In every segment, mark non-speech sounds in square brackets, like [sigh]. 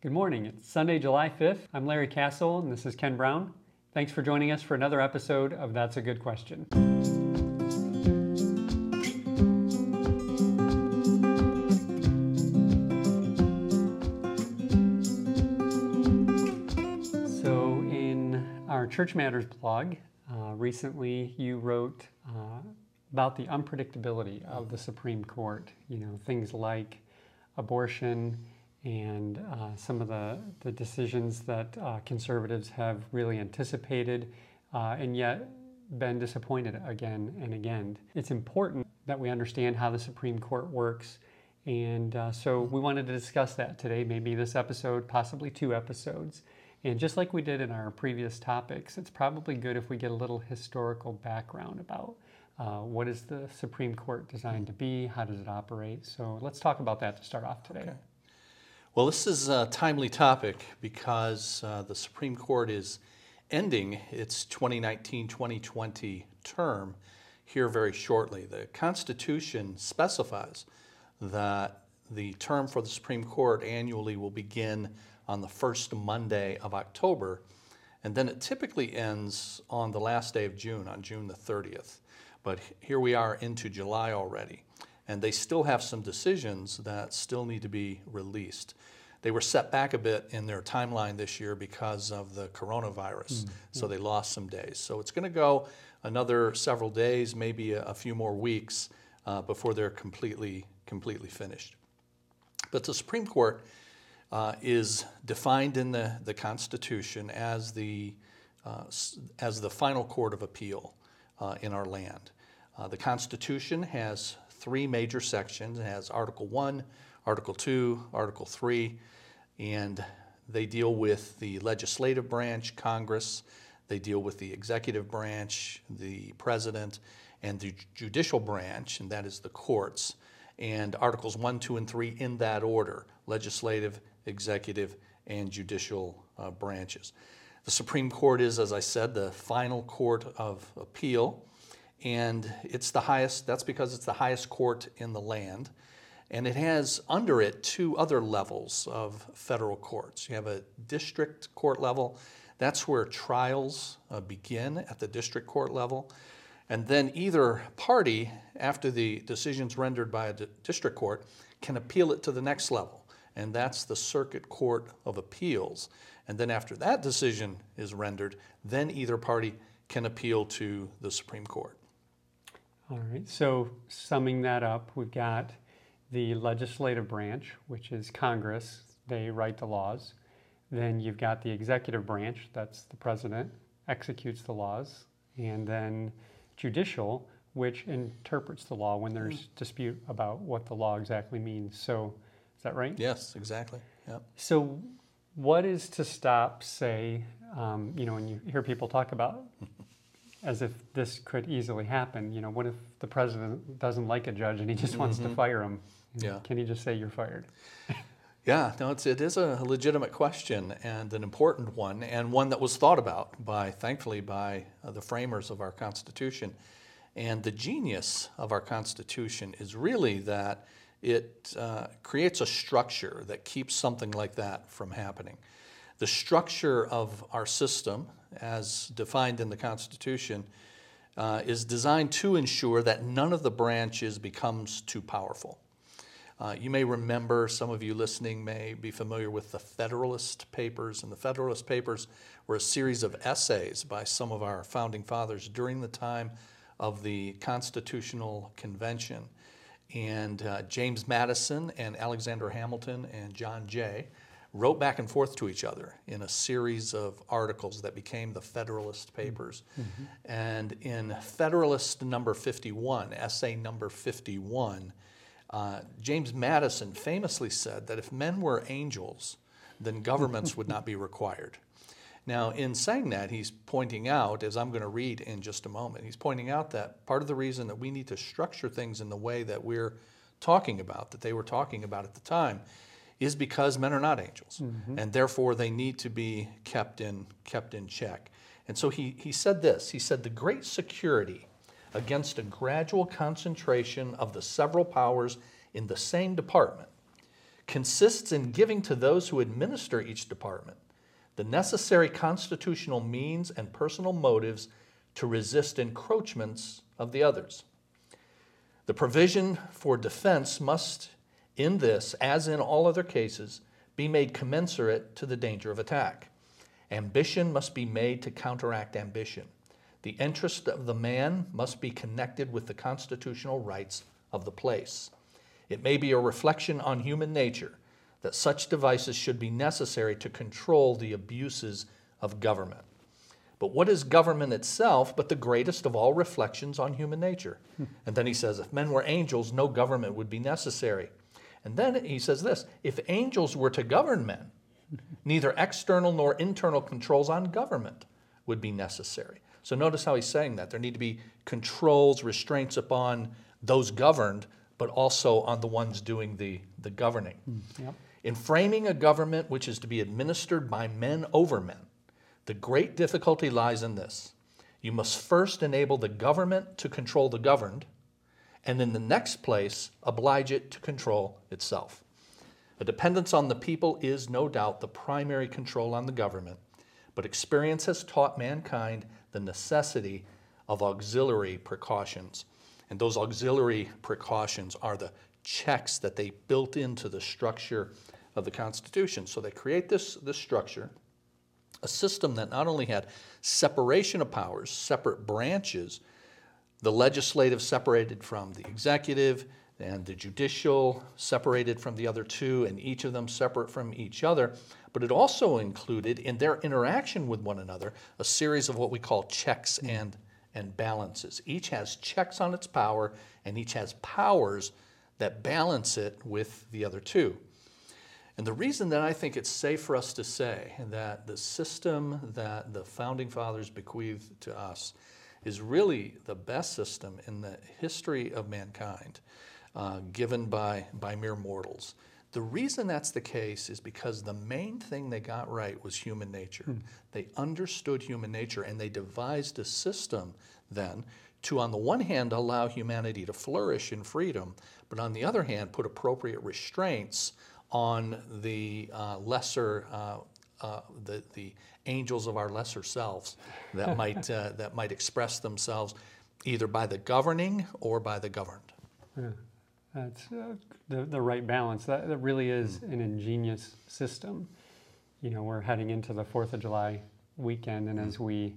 Good morning. It's Sunday, July 5th. I'm Larry Castle, and this is Ken Brown. Thanks for joining us for another episode of That's a Good Question. So, in our Church Matters blog, uh, recently you wrote uh, about the unpredictability of the Supreme Court. You know, things like abortion and uh, some of the, the decisions that uh, conservatives have really anticipated uh, and yet been disappointed again and again. It's important that we understand how the Supreme Court works. And uh, so we wanted to discuss that today, maybe this episode, possibly two episodes. And just like we did in our previous topics, it's probably good if we get a little historical background about uh, what is the Supreme Court designed to be, how does it operate. So let's talk about that to start off today. Okay. Well, this is a timely topic because uh, the Supreme Court is ending its 2019 2020 term here very shortly. The Constitution specifies that the term for the Supreme Court annually will begin on the first Monday of October, and then it typically ends on the last day of June, on June the 30th. But here we are into July already, and they still have some decisions that still need to be released. They were set back a bit in their timeline this year because of the coronavirus, mm-hmm. so they lost some days. So it's going to go another several days, maybe a, a few more weeks uh, before they're completely completely finished. But the Supreme Court uh, is defined in the, the Constitution as the uh, as the final court of appeal uh, in our land. Uh, the Constitution has three major sections. It has Article 1, Article 2, Article 3, and they deal with the legislative branch, Congress, they deal with the executive branch, the president, and the judicial branch, and that is the courts. And Articles 1, 2, and 3 in that order legislative, executive, and judicial uh, branches. The Supreme Court is, as I said, the final court of appeal, and it's the highest, that's because it's the highest court in the land. And it has under it two other levels of federal courts. You have a district court level, that's where trials uh, begin at the district court level. And then either party, after the decision's rendered by a d- district court, can appeal it to the next level, and that's the Circuit Court of Appeals. And then after that decision is rendered, then either party can appeal to the Supreme Court. All right, so summing that up, we've got the legislative branch, which is Congress, they write the laws. Then you've got the executive branch, that's the president, executes the laws. And then judicial, which interprets the law when there's mm. dispute about what the law exactly means. So, is that right? Yes, exactly. Yep. So, what is to stop, say, um, you know, when you hear people talk about as if this could easily happen, you know, what if the president doesn't like a judge and he just wants mm-hmm. to fire him? Yeah. Can he just say you're fired? [laughs] yeah, no, it's, it is a legitimate question and an important one, and one that was thought about by, thankfully, by uh, the framers of our Constitution. And the genius of our Constitution is really that it uh, creates a structure that keeps something like that from happening. The structure of our system, as defined in the Constitution, uh, is designed to ensure that none of the branches becomes too powerful. Uh, you may remember, some of you listening may be familiar with the Federalist Papers, and the Federalist Papers were a series of essays by some of our founding fathers during the time of the Constitutional Convention. And uh, James Madison and Alexander Hamilton and John Jay wrote back and forth to each other in a series of articles that became the Federalist Papers. Mm-hmm. And in Federalist number 51, essay number 51, uh, James Madison famously said that if men were angels, then governments would not be [laughs] required. Now, in saying that, he's pointing out, as I'm going to read in just a moment, he's pointing out that part of the reason that we need to structure things in the way that we're talking about, that they were talking about at the time, is because men are not angels, mm-hmm. and therefore they need to be kept in, kept in check. And so he, he said this he said, The great security against a gradual concentration of the several powers in the same department consists in giving to those who administer each department the necessary constitutional means and personal motives to resist encroachments of the others. The provision for defense must, in this, as in all other cases, be made commensurate to the danger of attack. Ambition must be made to counteract ambition. The interest of the man must be connected with the constitutional rights of the place. It may be a reflection on human nature that such devices should be necessary to control the abuses of government. But what is government itself but the greatest of all reflections on human nature? And then he says, if men were angels, no government would be necessary. And then he says this if angels were to govern men, [laughs] neither external nor internal controls on government would be necessary. So notice how he's saying that. There need to be controls, restraints upon those governed, but also on the ones doing the, the governing. Hmm, yep. In framing a government which is to be administered by men over men, the great difficulty lies in this. You must first enable the government to control the governed, and in the next place, oblige it to control itself. A dependence on the people is no doubt the primary control on the government, but experience has taught mankind the necessity of auxiliary precautions. And those auxiliary precautions are the checks that they built into the structure of the Constitution. So they create this, this structure, a system that not only had separation of powers, separate branches, the legislative separated from the executive, and the judicial separated from the other two, and each of them separate from each other. But it also included, in their interaction with one another, a series of what we call checks and, and balances. Each has checks on its power, and each has powers that balance it with the other two. And the reason that I think it's safe for us to say that the system that the founding fathers bequeathed to us is really the best system in the history of mankind, uh, given by, by mere mortals. The reason that's the case is because the main thing they got right was human nature. They understood human nature and they devised a system then to, on the one hand, allow humanity to flourish in freedom, but on the other hand, put appropriate restraints on the uh, lesser, uh, uh, the, the angels of our lesser selves that might, uh, [laughs] that might express themselves either by the governing or by the governed. Yeah. That's uh, the, the right balance. That, that really is an ingenious system. You know, we're heading into the Fourth of July weekend, and as we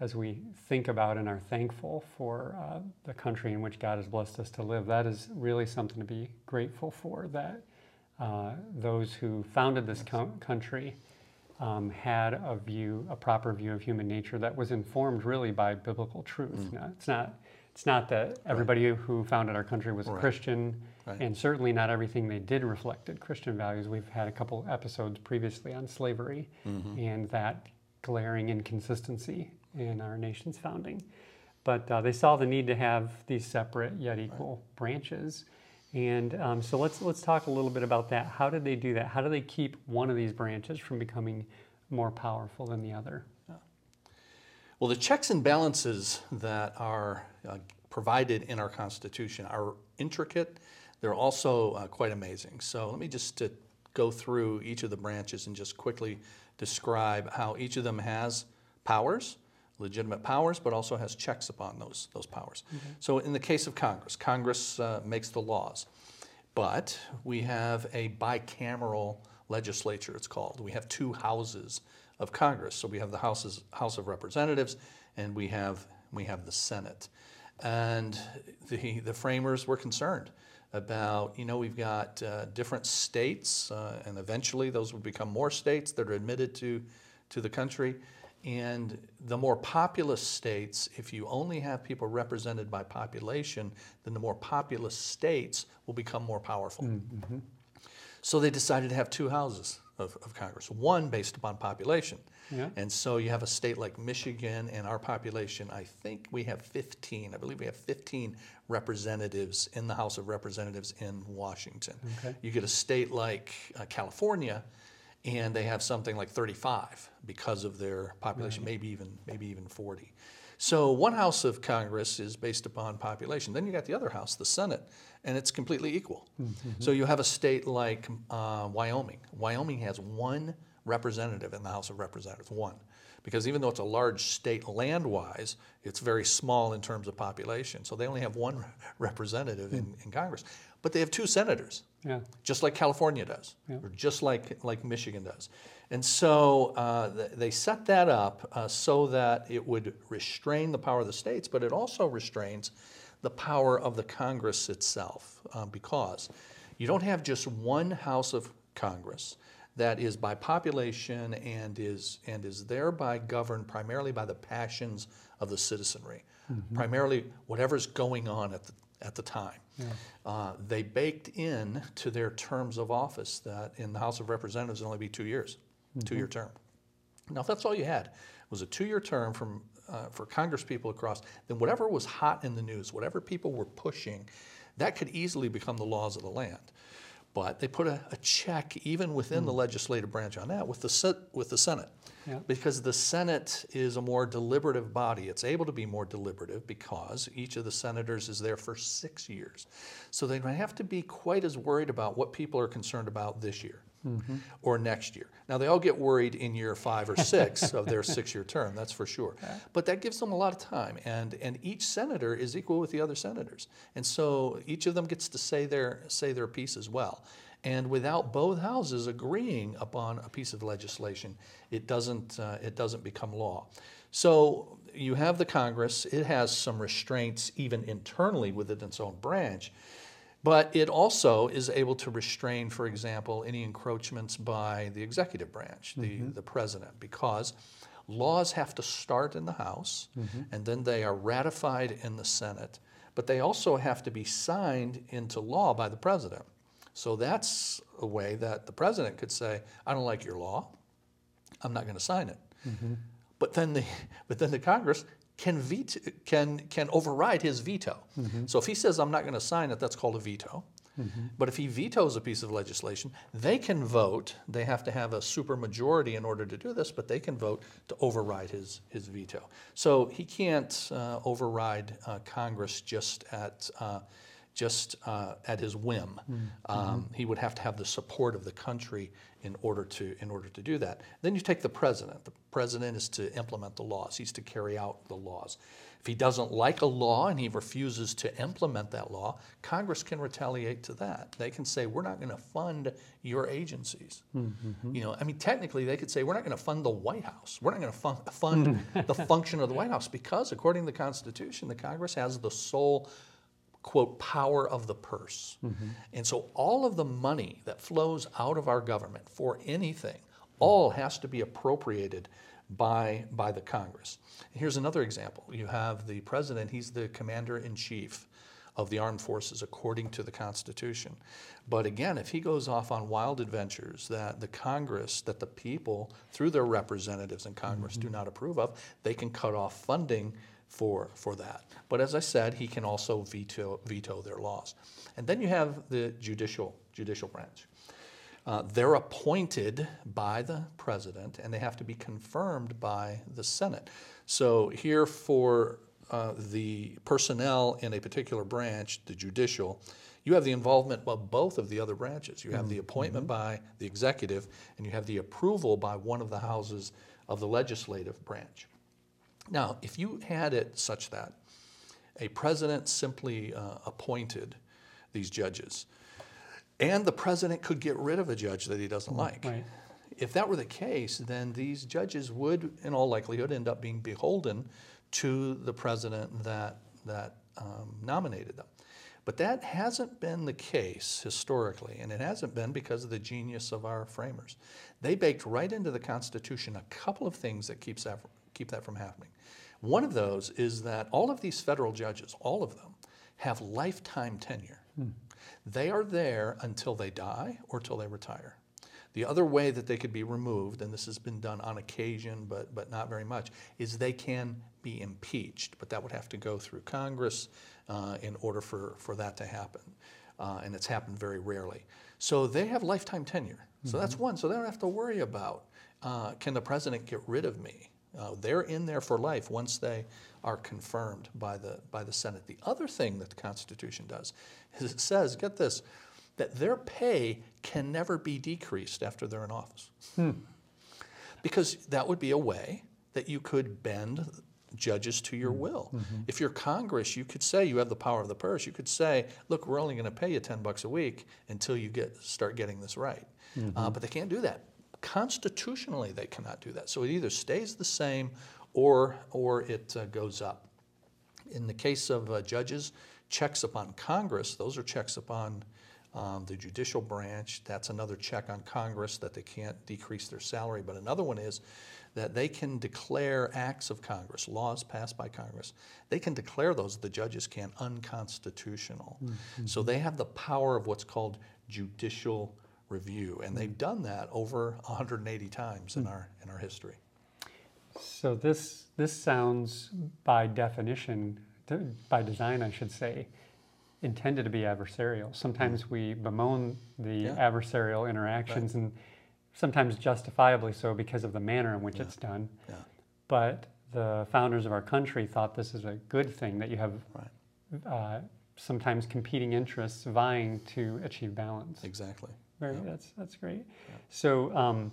as we think about and are thankful for uh, the country in which God has blessed us to live, that is really something to be grateful for. That uh, those who founded this co- country um, had a view, a proper view of human nature that was informed really by biblical truth. Now, it's not. It's not that everybody who founded our country was a Christian, Right. and certainly not everything they did reflected Christian values. We've had a couple episodes previously on slavery and that glaring inconsistency in our nation's founding. But uh, they saw the need to have these separate yet equal branches. And um, so let's let's talk a little bit about that. How did they do that? How do they keep one of these branches from becoming more powerful than the other? Well, the checks and balances that are uh, provided in our Constitution are intricate. They're also uh, quite amazing. So let me just uh, go through each of the branches and just quickly describe how each of them has powers, legitimate powers, but also has checks upon those, those powers. So in the case of Congress, Congress uh, makes the laws. But we have a bicameral legislature, it's called. We have two houses of Congress. So we have the houses, House of Representatives and we have, we have the Senate. And the, the framers were concerned about, you know, we've got uh, different states, uh, and eventually those would become more states that are admitted to, to the country. And the more populous states, if you only have people represented by population, then the more populous states will become more powerful. So they decided to have two houses of, of Congress, one based upon population. Yeah. And so you have a state like Michigan, and our population, I think we have 15, I believe we have 15 representatives in the House of Representatives in Washington. Okay. You get a state like uh, California, and they have something like 35 because of their population, maybe even maybe even 40. So one house of Congress is based upon population. Then you got the other house, the Senate, and it's completely equal. So you have a state like uh, Wyoming. Wyoming has one representative in the House of Representatives, one. Because even though it's a large state land wise, it's very small in terms of population. So they only have one [laughs] representative in, in Congress. But they have two senators Yeah. just like California does, Yeah. or just like, like Michigan does. And so uh, th- they set that up uh, so that it would restrain the power of the states, but it also restrains the power of the Congress itself uh, because you don't have just one House of Congress that is by population and is, and is thereby governed primarily by the passions of the citizenry, primarily whatever's going on at the, at the time. Uh, they baked in to their terms of office that in the House of Representatives it'd only be two years, two-year term. Now, if that's all you had was a two-year term from uh, for Congress people across, then whatever was hot in the news, whatever people were pushing, that could easily become the laws of the land. But they put a, a check even within the hmm. legislative branch on that with the with the Senate. Yeah. Because the Senate is a more deliberative body. It's able to be more deliberative because each of the senators is there for six years. So they don't have to be quite as worried about what people are concerned about this year or next year. Now, they all get worried in year five or six [laughs] of their six year term, that's for sure. But that gives them a lot of time. And, and each senator is equal with the other senators. And so each of them gets to say their, say their piece as well. And without both houses agreeing upon a piece of legislation, it doesn't, uh, it doesn't become law. So you have the Congress, it has some restraints even internally within its own branch, but it also is able to restrain, for example, any encroachments by the executive branch, the, mm-hmm. the president, because laws have to start in the House mm-hmm. and then they are ratified in the Senate, but they also have to be signed into law by the president. So that's a way that the president could say, I don't like your law, I'm not going to sign it. Mm-hmm. But then the [laughs] but then the Congress can veto can can override his veto. So if he says I'm not going to sign it, that's called a veto. But if he vetoes a piece of legislation, they can vote. They have to have a supermajority in order to do this, but they can vote to override his his veto. So he can't uh, override uh, Congress just at. Uh, just uh, at his whim. Um, He would have to have the support of the country in order to in order to do that. Then you take the president. The president is to implement the laws. He's to carry out the laws. If he doesn't like a law and he refuses to implement that law, Congress can retaliate to that. They can say, "We're not going to fund your agencies." Mm-hmm. You know, I mean, technically, they could say, "We're not going to fund the White House. We're not going to fund, fund [laughs] the function of the White House because, according to the Constitution, the Congress has the sole quote, power of the purse. Mm-hmm. And so all of the money that flows out of our government for anything, all has to be appropriated by, by the Congress. Here's another example. You have the president, he's the commander in chief of the armed forces according to the Constitution. But again, if he goes off on wild adventures that the Congress, that the people, through their representatives in Congress, do mm-hmm. not approve of, they can cut off funding for, for that. But as I said, he can also veto, veto their laws. And then you have the judicial, judicial branch. Uh, they're appointed by the president and they have to be confirmed by the Senate. So here for uh, the personnel in a particular branch, the judicial, you have the involvement of both of the other branches. You have the appointment by the executive and you have the approval by one of the houses of the legislative branch. Now, if you had it such that a president simply uh, appointed these judges, and the president could get rid of a judge that he doesn't like. Right. If that were the case, then these judges would, in all likelihood, end up being beholden to the president that, that um, nominated them. But that hasn't been the case historically, and it hasn't been because of the genius of our framers. They baked right into the Constitution a couple of things that keeps that, keep that from happening. One of those is that all of these federal judges, all of them, have lifetime tenure. They are there until they die or till they retire. The other way that they could be removed, and this has been done on occasion, but, but not very much, is they can be impeached. But that would have to go through Congress uh, in order for, for that to happen. Uh, and it's happened very rarely. So they have lifetime tenure. So that's one. So they don't have to worry about uh, can the president get rid of me? Uh, they're in there for life once they are confirmed by the, by the Senate. The other thing that the Constitution does is it says, get this, that their pay can never be decreased after they're in office. Because that would be a way that you could bend judges to your will. If you're Congress, you could say you have the power of the purse. You could say, look, we're only going to pay you 10 bucks a week until you get start getting this right. Uh, but they can't do that. Constitutionally, they cannot do that. So it either stays the same or, or it uh, goes up. In the case of uh, judges, checks upon Congress, those are checks upon um, the judicial branch. That's another check on Congress that they can't decrease their salary. But another one is that they can declare acts of Congress, laws passed by Congress. They can declare those, the judges can, unconstitutional. So they have the power of what's called judicial review. And they've mm-hmm. done that over 180 times in, mm. our, in our history. So this this sounds by definition, by design, I should say, intended to be adversarial. Sometimes mm. we bemoan the Yeah. adversarial interactions, and sometimes justifiably so because of the manner in which it's done. Yeah. But the founders of our country thought this is a good thing that you have Right. uh, sometimes competing interests vying to achieve balance. Exactly. Very, Yeah. that's that's great. So um,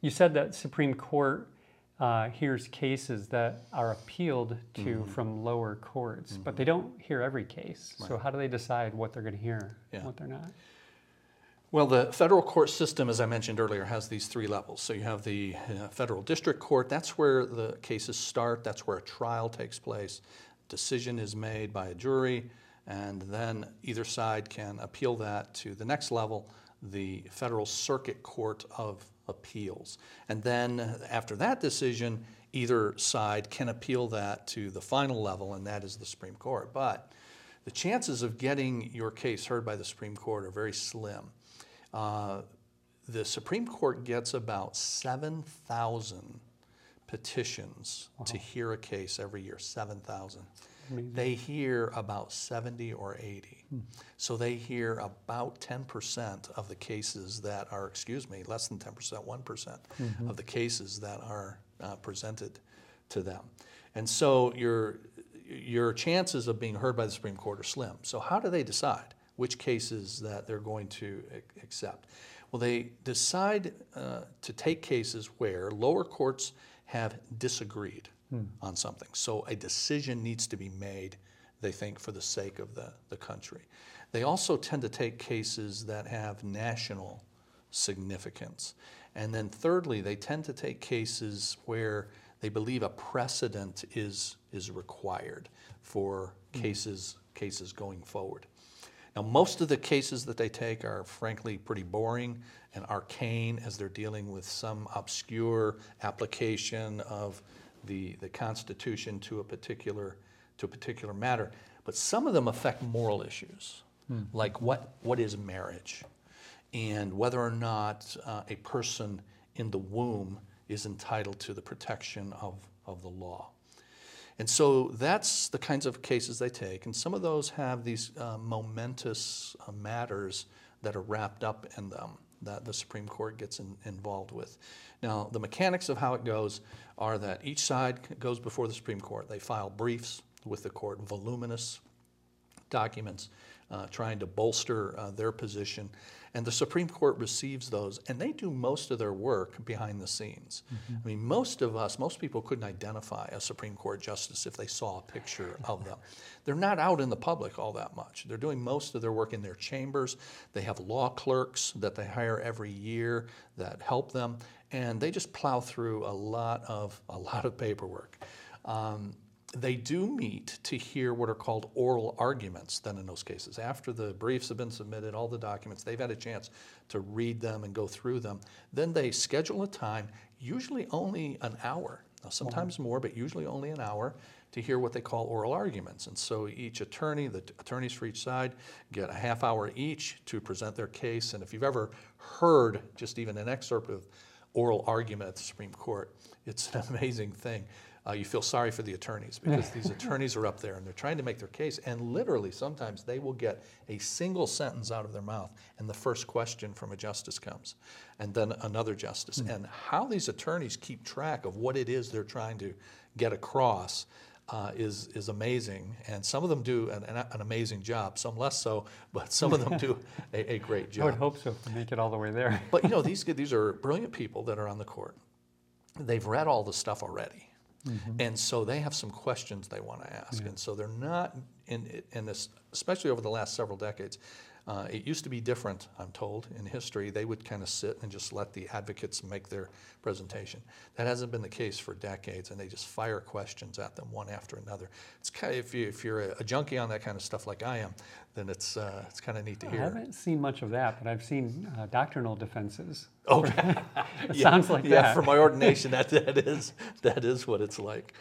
you said that Supreme Court uh, hears cases that are appealed to Mm-hmm. from lower courts, but they don't hear every case. So how do they decide what they're going to hear, Yeah. and what they're not? Well, the federal court system, as I mentioned earlier, has these three levels. So you have the uh, federal district court, that's where the cases start, that's where a trial takes place. Decision is made by a jury, and then either side can appeal that to the next level, the federal circuit court of appeals. And then after that decision, either side can appeal that to the final level, and that is the Supreme Court. But the chances of getting your case heard by the Supreme Court are very slim. Uh, the Supreme Court gets about 7,000 petitions to hear a case every year, 7,000. They hear about 70 or 80. So they hear about 10% of the cases that are, excuse me, less than 10%, 1% of the cases that are uh, presented to them. And so your, your chances of being heard by the Supreme Court are slim. So how do they decide which cases that they're going to accept? Well, they decide uh, to take cases where lower courts have disagreed hmm. on something. So a decision needs to be made, they think, for the sake of the, the country. They also tend to take cases that have national significance. And then thirdly, they tend to take cases where they believe a precedent is, is required for hmm. cases, cases going forward. Now, most of the cases that they take are frankly pretty boring and arcane as they're dealing with some obscure application of the, the Constitution to a particular to a particular matter. But some of them affect moral issues, like what, what is marriage, and whether or not uh, a person in the womb is entitled to the protection of, of the law. And so that's the kinds of cases they take. And some of those have these uh, momentous uh, matters that are wrapped up in them that the Supreme Court gets in, involved with. Now, the mechanics of how it goes are that each side goes before the Supreme Court. They file briefs with the court, voluminous documents uh, trying to bolster uh, their position. And the Supreme Court receives those, and they do most of their work behind the scenes. I mean, most of us, most people couldn't identify a Supreme Court justice if they saw a picture of them. They're not out in the public all that much. They're doing most of their work in their chambers. They have law clerks that they hire every year that help them, and they just plow through a lot of a lot of paperwork. Um, they do meet to hear what are called oral arguments then in those cases. After the briefs have been submitted, all the documents, they've had a chance to read them and go through them. Then they schedule a time, usually only an hour, now sometimes more, but usually only an hour, to hear what they call oral arguments. And so each attorney, the attorneys for each side, get a half hour each to present their case. And if you've ever heard just even an excerpt of oral argument at the Supreme Court, it's an [laughs] amazing thing. Uh, you feel sorry for the attorneys because these attorneys are up there and they're trying to make their case, and literally sometimes they will get a single sentence out of their mouth, and the first question from a justice comes, and then another justice. And how these attorneys keep track of what it is they're trying to get across uh, is, is amazing. And some of them do an, an, an amazing job, some less so, but some of them do a, a great job. [laughs] I would hope so to make it all the way there. But you know, these, these are brilliant people that are on the court. They've read all the stuff already. Mm-hmm. And so they have some questions they want to ask. And so they're not in, in this, especially over the last several decades. Uh, it used to be different, I'm told, in history. They would kind of sit and just let the advocates make their presentation. That hasn't been the case for decades, and they just fire questions at them one after another. It's kind of, if, you, if you're a, a junkie on that kind of stuff like I am, then it's, uh, it's kind of neat to hear. I haven't seen much of that, but I've seen uh, doctrinal defenses. Okay. [laughs] It sounds like yeah, that. Yeah, for my ordination, that, that is that is what it's like.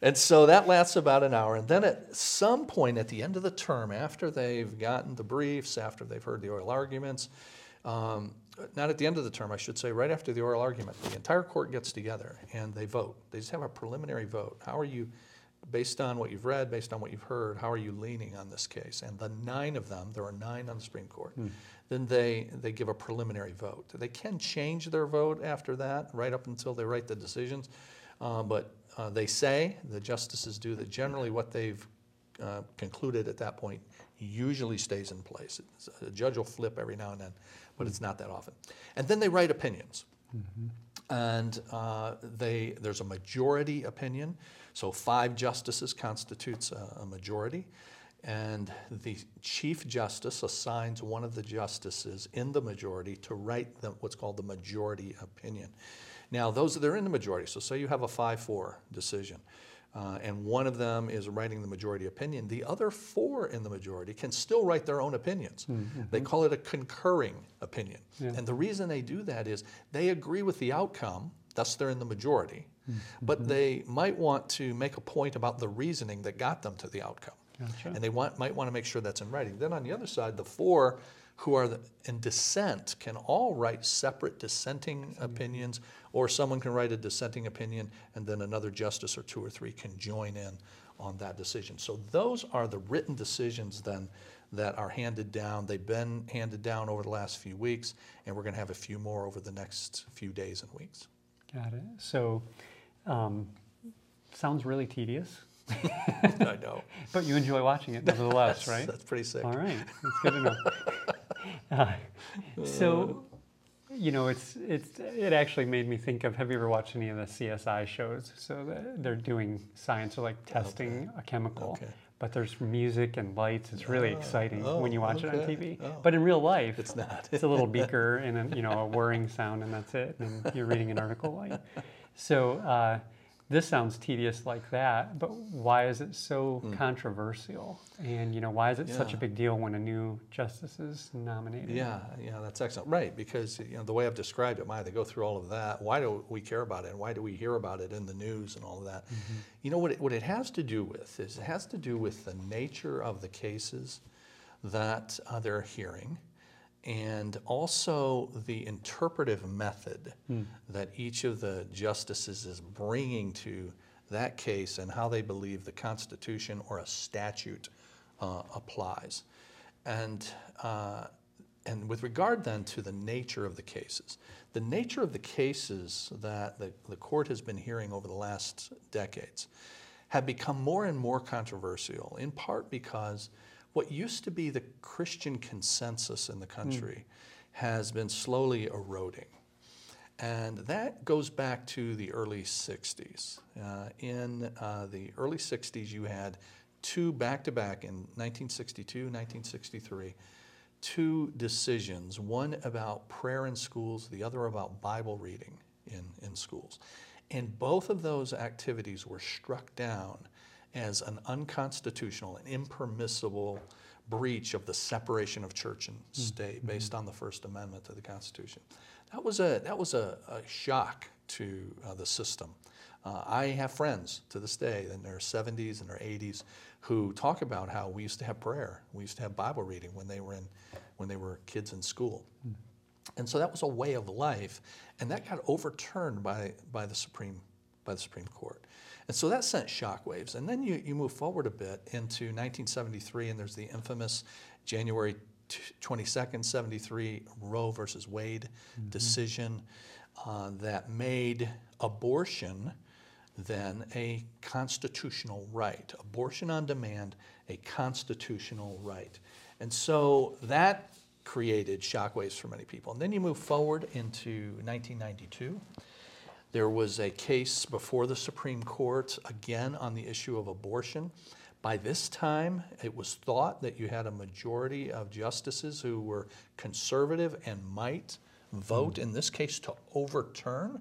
And so that lasts about an hour. And then at some point at the end of the term, after they've gotten the briefs, after they've heard the oral arguments, um, not at the end of the term, I should say, right after the oral argument, the entire court gets together and they vote. They just have a preliminary vote. How are you, based on what you've read, based on what you've heard, how are you leaning on this case? And the nine of them, there are nine on the Supreme Court, then they, they give a preliminary vote. They can change their vote after that, right up until they write the decisions. Uh, but uh, they say, the justices do, that generally what they've uh, concluded at that point usually stays in place. It's- A judge will flip every now and then, but it's not that often. And then they write opinions. And uh, they, there's a majority opinion, so five justices constitutes a, a majority. And the chief justice assigns one of the justices in the majority to write the, what's called the majority opinion. Now, those they're in the majority. So, say you have a five-four decision, uh, and one of them is writing the majority opinion. The other four in the majority can still write their own opinions. They call it a concurring opinion. Yeah. And the reason they do that is they agree with the outcome, thus they're in the majority, but they might want to make a point about the reasoning that got them to the outcome. Gotcha. And they want, might want to make sure that's in writing. Then on the other side, the four who are the- in dissent can all write separate dissenting opinions, or someone can write a dissenting opinion, and then another justice or two or three can join in on that decision. So those are the written decisions then that are handed down. They've been handed down over the last few weeks, and we're going to have a few more over the next few days and weeks. Got it. So, um, sounds really tedious, [laughs] I know. [laughs] but you enjoy watching it nevertheless, [laughs] That's, right? that's pretty sick. All right, that's good know. Uh, so, you know, it's it's it actually made me think of. Have you ever watched any of the CSI shows? So they're doing science or like testing a chemical, Okay. but there's music and lights. It's really Oh, exciting oh, when you watch it on. TV. Oh. But in real life, It's not. it's a little [laughs] beaker and a, you know a whirring sound, and that's it. And you're reading an article. Like, so uh, this sounds tedious like that, but why is it so controversial? And you know why is it such a. Big deal when a new justice is nominated? Yeah, yeah, that's excellent. Right, because you know the way I've described it, Maya, they go through all of that. Why do we care about it? And why do we hear about it in the news and all of that? You know what it, what it has to do with is it has to do with the nature of the cases that uh, they're hearing, and also the interpretive method that each of the justices is bringing to that case and how they believe the Constitution or a statute uh, applies. And, uh, and with regard then to the nature of the cases, the nature of the cases that the, the court has been hearing over the last decades have become more and more controversial, in part because what used to be the Christian consensus in the country has been slowly eroding. And that goes back to the early 60s. Uh, in uh, the early 60s, you had two back to back in 1962, 1963, two decisions one about prayer in schools, the other about Bible reading in, in schools. And both of those activities were struck down as an unconstitutional and impermissible breach of the separation of church and state based on the First Amendment to the Constitution. That was a, that was a, a shock to uh, the system. Uh, I have friends to this day in their 70s and their 80s who talk about how we used to have prayer, we used to have Bible reading when they were in, when they were kids in school. And so that was a way of life, and that got overturned by, by the Supreme by the Supreme Court. And so that sent shockwaves. And then you, you move forward a bit into 1973, and there's the infamous January 22nd, 73 Roe versus Wade decision uh, that made abortion then a constitutional right. Abortion on demand, a constitutional right. And so that created shockwaves for many people. And then you move forward into 1992. There was a case before the Supreme Court, again on the issue of abortion. By this time, it was thought that you had a majority of justices who were conservative and might vote, in this case, to overturn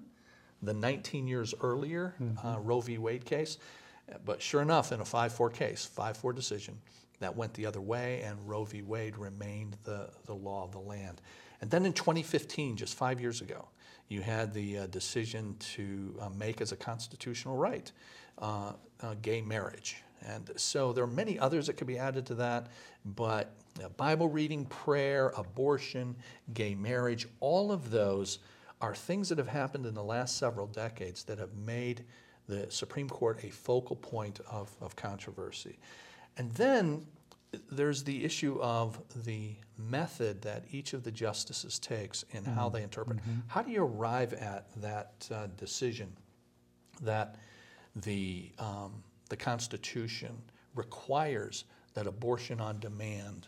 the 19 years earlier uh, Roe v. Wade case. But sure enough, in a 5 4 case, 5 4 decision, that went the other way, and Roe v. Wade remained the, the law of the land. And then in 2015, just five years ago, you had the uh, decision to uh, make as a constitutional right uh, uh, gay marriage. And so there are many others that could be added to that, but Bible reading, prayer, abortion, gay marriage, all of those are things that have happened in the last several decades that have made the Supreme Court a focal point of, of controversy. And then there's the issue of the method that each of the justices takes in how they interpret. How do you arrive at that uh, decision that the, um, the Constitution requires that abortion on demand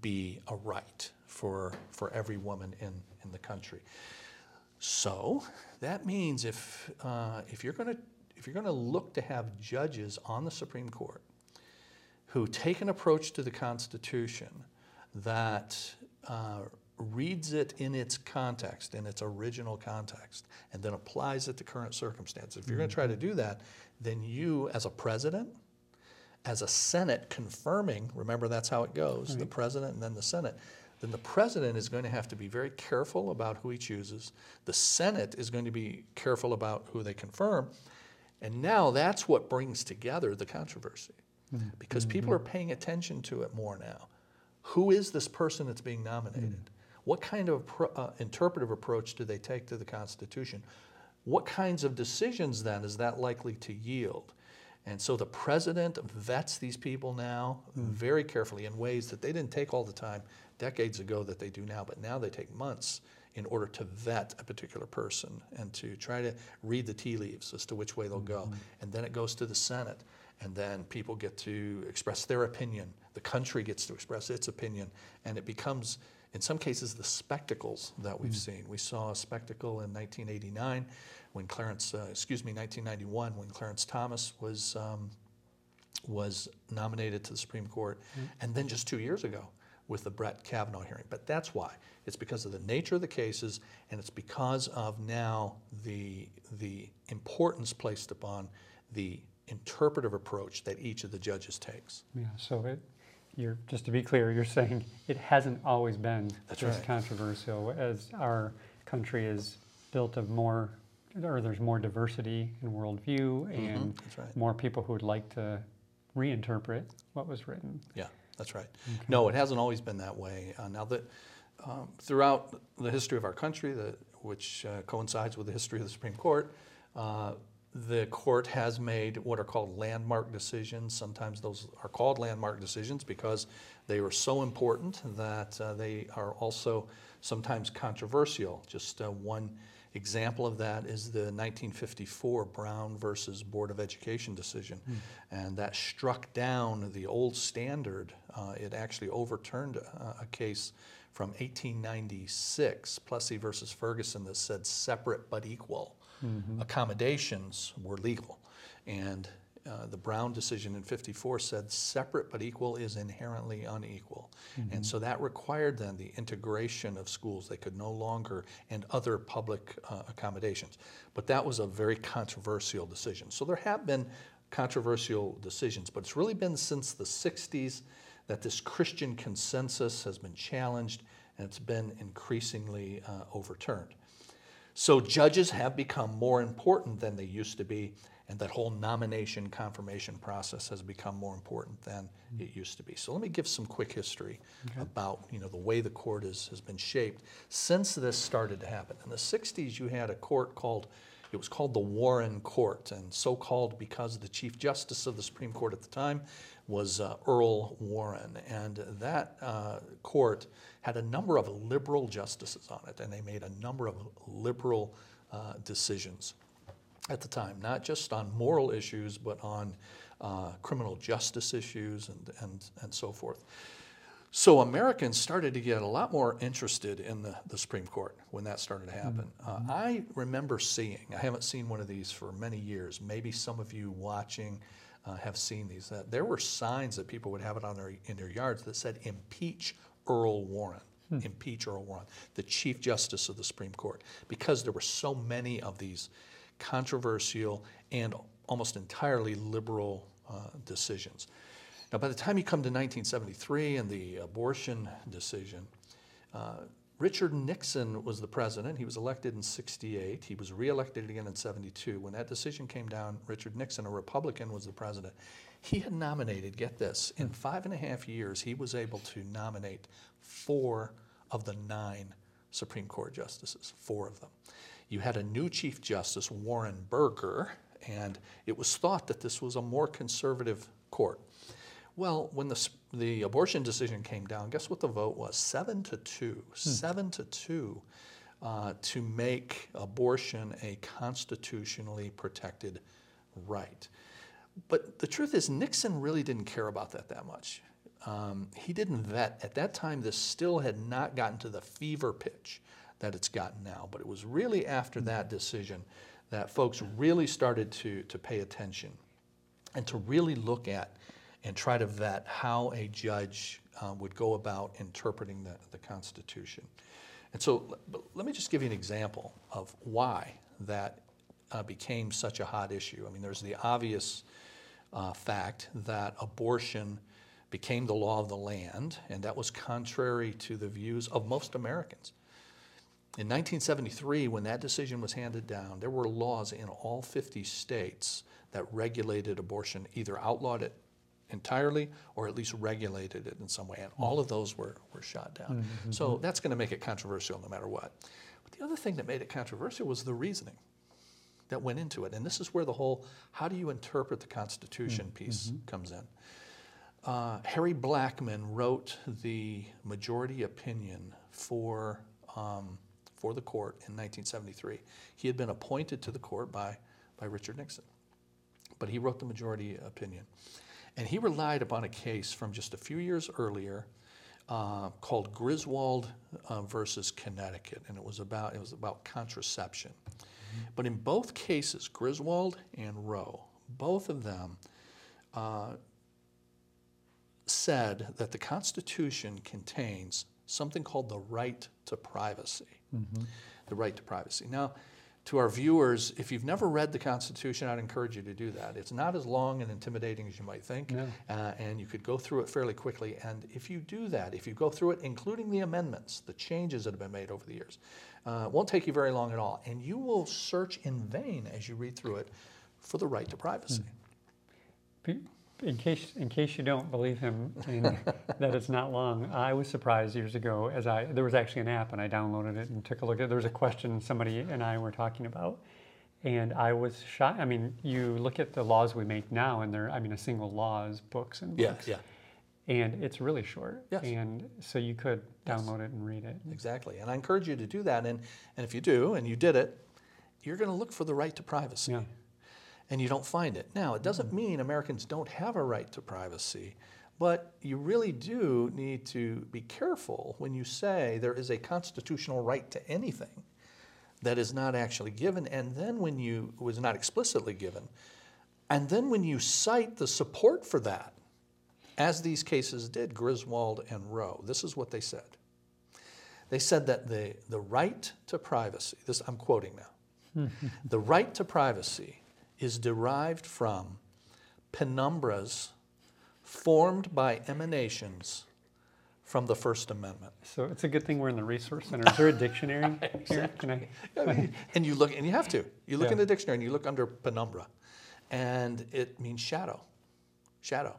be a right for, for every woman in, in the country? So that means if, uh, if you're going to if you're going to look to have judges on the Supreme Court who take an approach to the Constitution that uh, reads it in its context, in its original context, and then applies it to current circumstances. If you're going to try to do that, then you, as a president, as a Senate confirming, remember that's how it goes the president and then the Senate. Then the president is going to have to be very careful about who he chooses. The Senate is going to be careful about who they confirm. And now that's what brings together the controversy Mm-hmm. because people are paying attention to it more now. Who is this person that's being nominated? Mm-hmm. What kind of pro- uh, interpretive approach do they take to the Constitution? What kinds of decisions then is that likely to yield? And so the president vets these people now mm. very carefully in ways that they didn't take all the time decades ago that they do now, but now they take months in order to vet a particular person and to try to read the tea leaves as to which way they'll go. Mm-hmm. And then it goes to the Senate, and then people get to express their opinion. The country gets to express its opinion, and it becomes, in some cases, the spectacles that we've seen. We saw a spectacle in 1989 when Clarence, uh, excuse me, 1991 when Clarence Thomas was. Um, was nominated to the Supreme Court, and then just two years ago with the Brett Kavanaugh hearing. But that's why. It's because of the nature of the cases, and it's because of now the, the importance placed upon the interpretive approach that each of the judges takes. Yeah, so it, you're, just to be clear, you're saying it hasn't always been That's this right. controversial as our country is built of more, or there's more diversity in worldview and that's right. more people who would like to reinterpret what was written. Yeah, that's right. No, it hasn't always been that way. Uh, now that um, throughout the history of our country, the, which uh, coincides with the history of the Supreme Court, uh, the court has made what are called landmark decisions. Sometimes those are called landmark decisions because they were so important that uh, they are also sometimes controversial. Just uh, one example of that is the 1954 Brown versus Board of Education decision. And that struck down the old standard. Uh, it actually overturned a, a case from 1896, Plessy versus Ferguson, that said separate but equal accommodations were legal. And uh, the Brown decision in 54 said separate but equal is inherently unequal. And so that required then the integration of schools. They could no longer, and other public uh, accommodations. But that was a very controversial decision. So there have been controversial decisions, but it's really been since the 60s that this Christian consensus has been challenged and it's been increasingly uh, overturned. So judges have become more important than they used to be, and that whole nomination confirmation process has become more important than it used to be. So let me give some quick history about you know the way the court is, has been shaped since this started to happen. In the 60s, you had a court called it It was called the Warren Court, and so called because the Chief Justice of the Supreme Court at the time was uh, Earl Warren. And that uh, court had a number of liberal justices on it, and they made a number of liberal uh, decisions at the time, not just on moral issues, but on uh, criminal justice issues and, and, and so forth. So Americans started to get a lot more interested in the, the Supreme Court when that started to happen. Mm-hmm. Uh, I remember seeing, I haven't seen one of these for many years, maybe some of you watching uh, have seen these, that there were signs that people would have it on their, in their yards that said, impeach Earl Warren. Hmm. Impeach Earl Warren, the Chief Justice of the Supreme Court, because there were so many of these controversial and almost entirely liberal uh, decisions. Now, by the time you come to 1973 and the abortion decision, uh, Richard Nixon was the president. He was elected in 68. He was reelected again in 72. When that decision came down, Richard Nixon, a Republican, was the president. He had nominated, get this, in five and a half years, he was able to nominate four of the nine Supreme Court justices, four of them. You had a new Chief Justice, Warren Burger, and it was thought that this was a more conservative court. Well, when the, the abortion decision came down, guess what the vote was? Seven to two. Hmm. Seven to two uh, to make abortion a constitutionally protected right. But the truth is, Nixon really didn't care about that that much. Um, he didn't vet. At that time, this still had not gotten to the fever pitch that it's gotten now. But it was really after that decision that folks really started to, to pay attention and to really look at and try to vet how a judge uh, would go about interpreting the, the Constitution. And so let me just give you an example of why that uh, became such a hot issue. I mean, there's the obvious uh, fact that abortion became the law of the land, and that was contrary to the views of most Americans. In 1973, when that decision was handed down, there were laws in all 50 states that regulated abortion, either outlawed it entirely or at least regulated it in some way. And all of those were, were shot down. Mm-hmm. So that's going to make it controversial no matter what. But the other thing that made it controversial was the reasoning that went into it. And this is where the whole how do you interpret the Constitution mm-hmm. piece mm-hmm. comes in. Uh, Harry Blackmun wrote the majority opinion for, um, for the court in 1973. He had been appointed to the court by, by Richard Nixon, but he wrote the majority opinion. And he relied upon a case from just a few years earlier uh, called Griswold uh, versus Connecticut, and it was about it was about contraception. But in both cases, Griswold and Roe, both of them uh, said that the Constitution contains something called the right to privacy. Mm-hmm. The right to privacy. Now, to our viewers, if you've never read the Constitution, I'd encourage you to do that. It's not as long and intimidating as you might think, no. uh, and you could go through it fairly quickly. And if you do that, if you go through it, including the amendments, the changes that have been made over the years, uh, it won't take you very long at all. And you will search in vain as you read through it for the right to privacy. In case in case you don't believe him in, [laughs] that it's not long, I was surprised years ago as I there was actually an app and I downloaded it and took a look at. it. There was a question somebody and I were talking about, and I was shocked. I mean, you look at the laws we make now, and they're I mean a single law is books and books. Yeah, yeah. And it's really short. Yes. And so you could download yes. it and read it. Exactly. And I encourage you to do that. And and if you do and you did it, you're going to look for the right to privacy. Yeah and you don't find it. Now, it doesn't mm-hmm. mean Americans don't have a right to privacy, but you really do need to be careful when you say there is a constitutional right to anything that is not actually given, and then when you was not explicitly given, and then when you cite the support for that, as these cases did, Griswold and Roe, this is what they said. They said that the, the right to privacy, this I'm quoting now, [laughs] the right to privacy is derived from penumbras formed by emanations from the First Amendment. So it's a good thing we're in the resource center. Is there a dictionary [laughs] exactly. here? [laughs] I, I mean, and you look, and you have to. You look yeah. in the dictionary and you look under penumbra, and it means shadow. Shadow.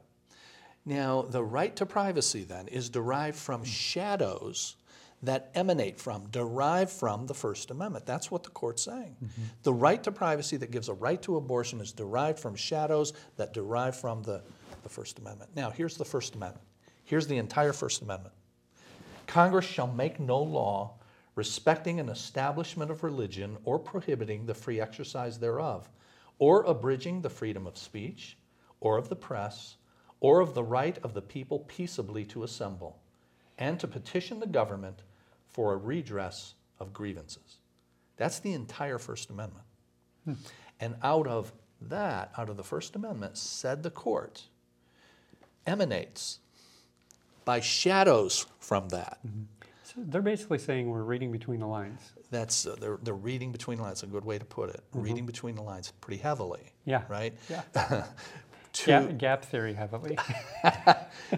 Now, the right to privacy then is derived from shadows that emanate from, derive from the First Amendment. That's what the court's saying. Mm-hmm. The right to privacy that gives a right to abortion is derived from shadows that derive from the, the First Amendment. Now, here's the First Amendment. Here's the entire First Amendment. Congress shall make no law respecting an establishment of religion or prohibiting the free exercise thereof, or abridging the freedom of speech, or of the press, or of the right of the people peaceably to assemble, and to petition the government for a redress of grievances. That's the entire First Amendment. Hmm. And out of that, out of the First Amendment, said the court, emanates by shadows from that. Mm-hmm. So they're basically saying we're reading between the lines. That's uh, they're, they're reading between the lines. A good way to put it. Mm-hmm. Reading between the lines pretty heavily, Yeah. right? Yeah. [laughs] To- Gap, gap theory we? [laughs]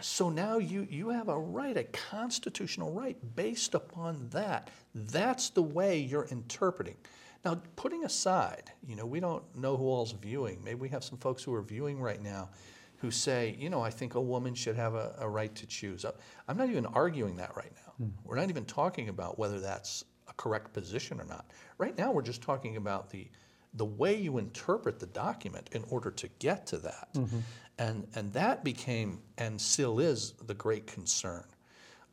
So now you, you have a right, a constitutional right based upon that. That's the way you're interpreting. Now, putting aside, you know, we don't know who all's viewing. Maybe we have some folks who are viewing right now who say, you know, I think a woman should have a, a right to choose. I'm not even arguing that right now. Hmm. We're not even talking about whether that's a correct position or not. Right now, we're just talking about the, the way you interpret the document in order to get to that. And, and that became, and still is, the great concern.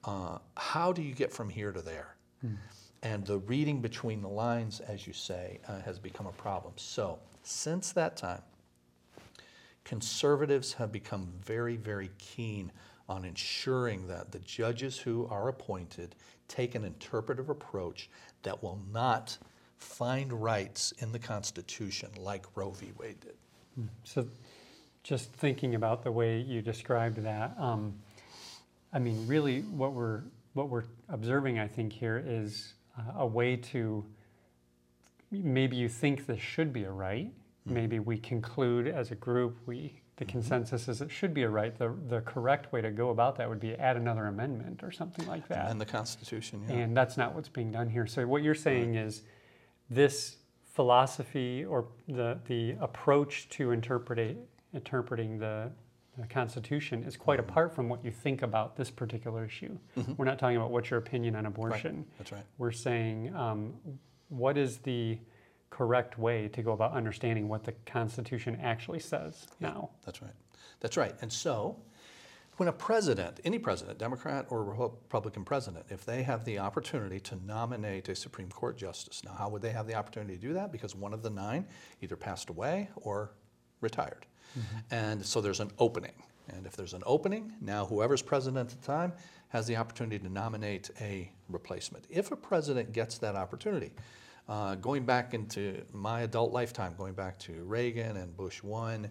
Uh, how do you get from here to there? And the reading between the lines, as you say, uh, has become a problem. So, since that time, conservatives have become very, very keen on ensuring that the judges who are appointed take an interpretive approach that will not find rights in the Constitution like Roe v. Wade did. So, just thinking about the way you described that, um, I mean, really, what we're what we're observing, I think, here is uh, a way to maybe you think this should be a right. Maybe we conclude as a group, we the consensus is it should be a right. The the correct way to go about that would be add another amendment or something like that. And the Constitution, yeah. And that's not what's being done here. So what you're saying is this philosophy or the, the approach to interpret, interpreting the, the Constitution is quite Mm-hmm. apart from what you think about this particular issue. We're not talking about what's your opinion on abortion. That's right. We're saying um, what is the correct way to go about understanding what the Constitution actually says now. That's right. That's right. And so, when a president, any president, Democrat or Republican president, if they have the opportunity to nominate a Supreme Court justice, now how would they have the opportunity to do that? Because one of the nine either passed away or retired. And so there's an opening. And if there's an opening, now whoever's president at the time has the opportunity to nominate a replacement. If a president gets that opportunity, uh, going back into my adult lifetime, going back to Reagan and Bush 1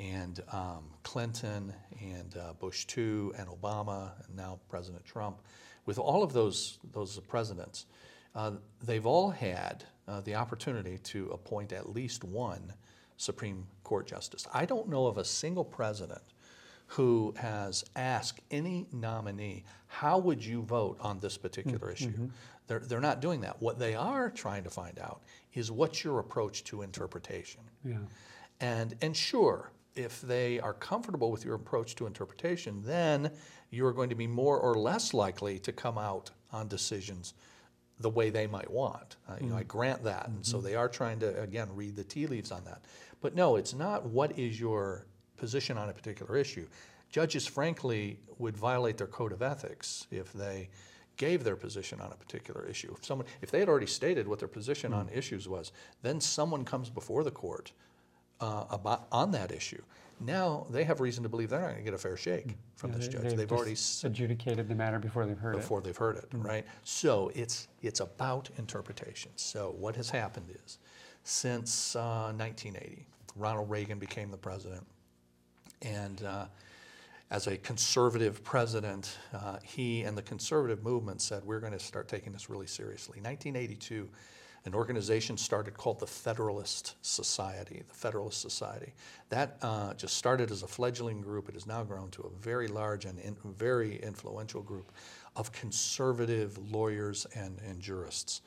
and um, Clinton and uh, Bush 2 and Obama and now President Trump, with all of those, those presidents, uh, they've all had uh, the opportunity to appoint at least one Supreme Court justice. I don't know of a single president who has asked any nominee, how would you vote on this particular issue? They're, they're not doing that. What they are trying to find out is what's your approach to interpretation? Yeah. And, and sure, if they are comfortable with your approach to interpretation, then you're going to be more or less likely to come out on decisions the way they might want. Uh, you know, I mm. grant that. And so mm-hmm. they are trying to, again, read the tea leaves on that. But no, it's not what is your position on a particular issue. Judges, frankly, would violate their code of ethics if they gave their position on a particular issue. If someone, if they had already stated what their position hmm. on issues was, then someone comes before the court uh, about on that issue. Now they have reason to believe they're not going to get a fair shake from Yeah, this they- judge. they've They've already adjudicated the matter before they've heard it. before they've heard it, right? So it's it's about interpretation. So what has happened is, since uh, 1980, Ronald Reagan became the president, and uh, as a conservative president, uh, he and the conservative movement said we're going to start taking this really seriously. 1982. An organization started called the Federalist Society, the Federalist Society. That uh, just started as a fledgling group. It has now grown to a very large and in, very influential group of conservative lawyers and, and jurists.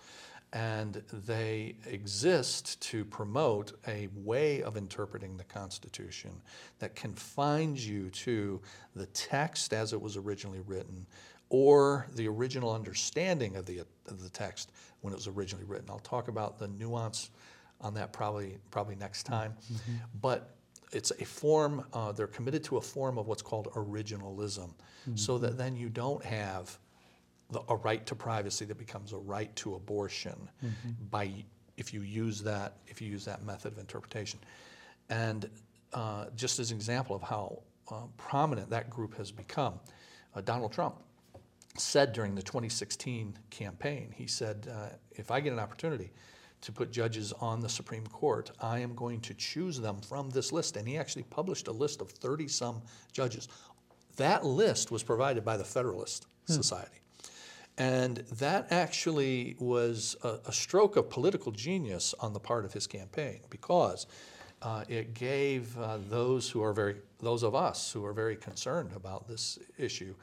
And they exist to promote a way of interpreting the Constitution that confines you to the text as it was originally written or the original understanding of the, of the text when it was originally written. I'll talk about the nuance on that probably, probably next time. But it's a form, uh, they're committed to a form of what's called originalism, so that then you don't have the, a right to privacy that becomes a right to abortion by if you use that if you use that method of interpretation. And uh, just as an example of how uh, prominent that group has become, uh, Donald Trump said during the 2016 campaign, he said, uh, if I get an opportunity to put judges on the Supreme Court, I am going to choose them from this list. And he actually published a list of 30 some judges. That list was provided by the Federalist Society. And that actually was a, a stroke of political genius on the part of his campaign because uh, it gave uh, those who are very, those of us who are very concerned about this issue,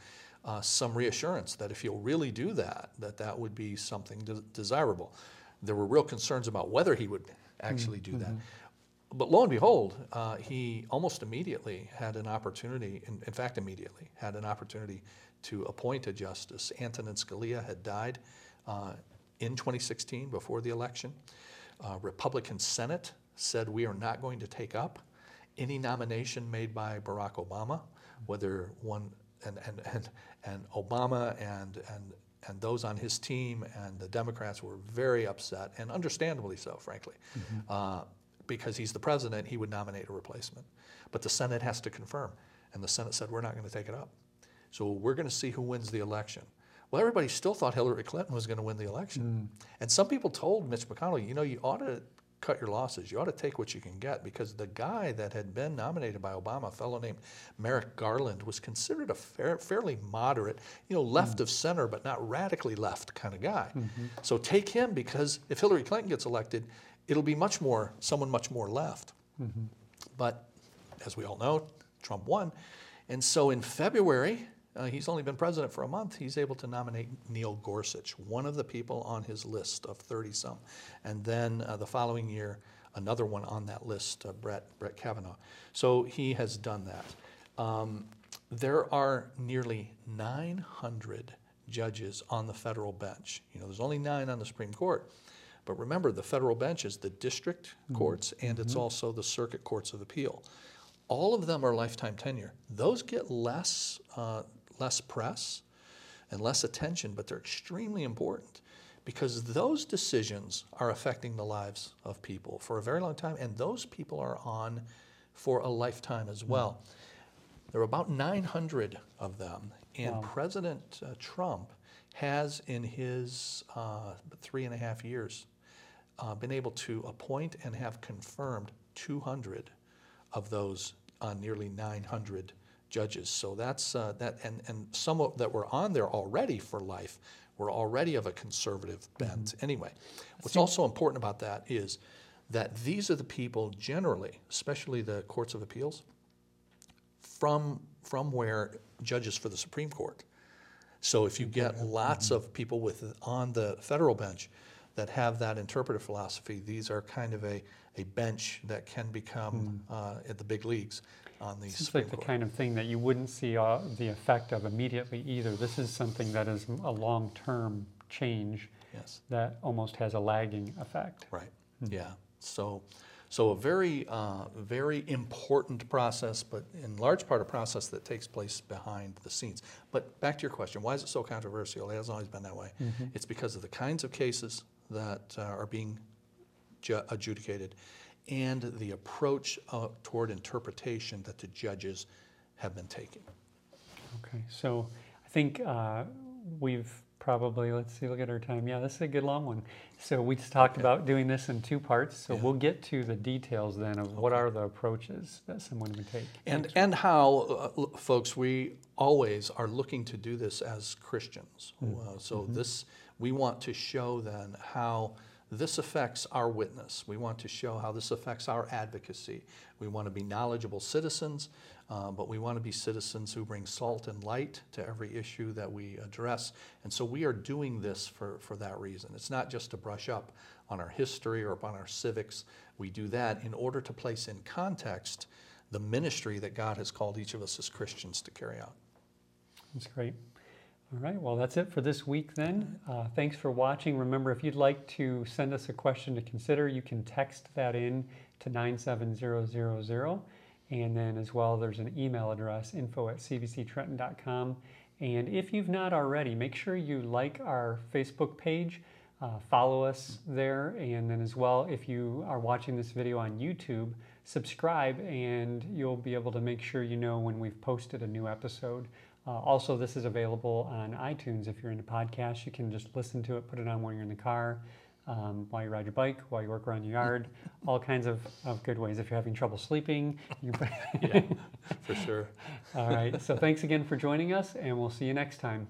uh, some reassurance that if you'll really do that, that that would be something de- desirable. There were real concerns about whether he would actually do that. But lo and behold, uh, he almost immediately had an opportunity, in, in fact, immediately had an opportunity to appoint a justice. Antonin Scalia had died uh, in 2016 before the election. Uh, Republican Senate said we are not going to take up any nomination made by Barack Obama, whether one and and and, and Obama and and and those on his team and the Democrats were very upset, and understandably so, frankly, uh, because he's the president, he would nominate a replacement. But the Senate has to confirm, and the Senate said we're not going to take it up. So we're going to see who wins the election. Well, everybody still thought Hillary Clinton was going to win the election, and some people told Mitch McConnell, you know, you ought to cut your losses. You ought to take what you can get because the guy that had been nominated by Obama, a fellow named Merrick Garland, was considered a fair, fairly moderate, you know, left mm-hmm. of center but not radically left kind of guy. Mm-hmm. So take him because if Hillary Clinton gets elected, it'll be much more someone much more left. Mm-hmm. But as we all know, Trump won, and so in February. Uh, he's only been president for a month. He's able to nominate Neil Gorsuch, one of the people on his list of 30 some. And then uh, the following year, another one on that list, uh, Brett, Brett Kavanaugh. So he has done that. Um, there are nearly 900 judges on the federal bench. You know, there's only nine on the Supreme Court. But remember, the federal bench is the district courts and it's also the circuit courts of appeal. All of them are lifetime tenure. Those get less, uh, less press and less attention, but they're extremely important because those decisions are affecting the lives of people for a very long time, and those people are on for a lifetime as well. There are about 900 of them, and Wow. President uh, Trump has, in his uh, three and a half years, uh, been able to appoint and have confirmed 200 of those uh, nearly 900 judges. So that's uh, that, and, and some of, that were on there already for life were already of a conservative bent. Anyway, what's also important about that is that these are the people generally, especially the courts of appeals, from from where judges for the Supreme Court. So if you get lots of people with on the federal bench that have that interpretive philosophy, these are kind of a, a bench that can become uh, at the big leagues on the It's Supreme like the kind of thing that you wouldn't see uh, the effect of immediately either. This is something that is a long-term change yes, that almost has a lagging effect. right. Yeah. So, so a very, uh, very important process, but in large part a process that takes place behind the scenes. But back to your question, why is it so controversial? It hasn't always been that way. It's because of the kinds of cases that uh, are being ju- adjudicated and the approach uh, toward interpretation that the judges have been taking. Okay, so I think uh, we've probably, let's see, look at our time. Yeah, this is a good long one. So we just talked Okay. about doing this in two parts. So Yeah. we'll get to the details then of what are the approaches that someone would take. And, and how, uh, folks, we always are looking to do this as Christians. Uh, so this, we want to show then how this affects our witness. We want to show how this affects our advocacy. We want to be knowledgeable citizens, uh, but we want to be citizens who bring salt and light to every issue that we address. And so we are doing this for, for that reason. It's not just to brush up on our history or upon our civics. We do that in order to place in context the ministry that God has called each of us as Christians to carry out. That's great. All right, well, that's it for this week then. Uh, thanks for watching. Remember, if you'd like to send us a question to consider, you can text that in to 97000. And then as well, there's an email address, info at cbctrenton.com. And if you've not already, make sure you like our Facebook page, uh, follow us there, and then as well, if you are watching this video on YouTube, subscribe and you'll be able to make sure you know when we've posted a new episode. Uh, also, this is available on iTunes. If you're into podcasts, you can just listen to it, put it on while you're in the car, um, while you ride your bike, while you work around your yard, [laughs] all kinds of, of good ways. If you're having trouble sleeping, [laughs] Yeah, for sure. [laughs] All right. So thanks again for joining us, and we'll see you next time.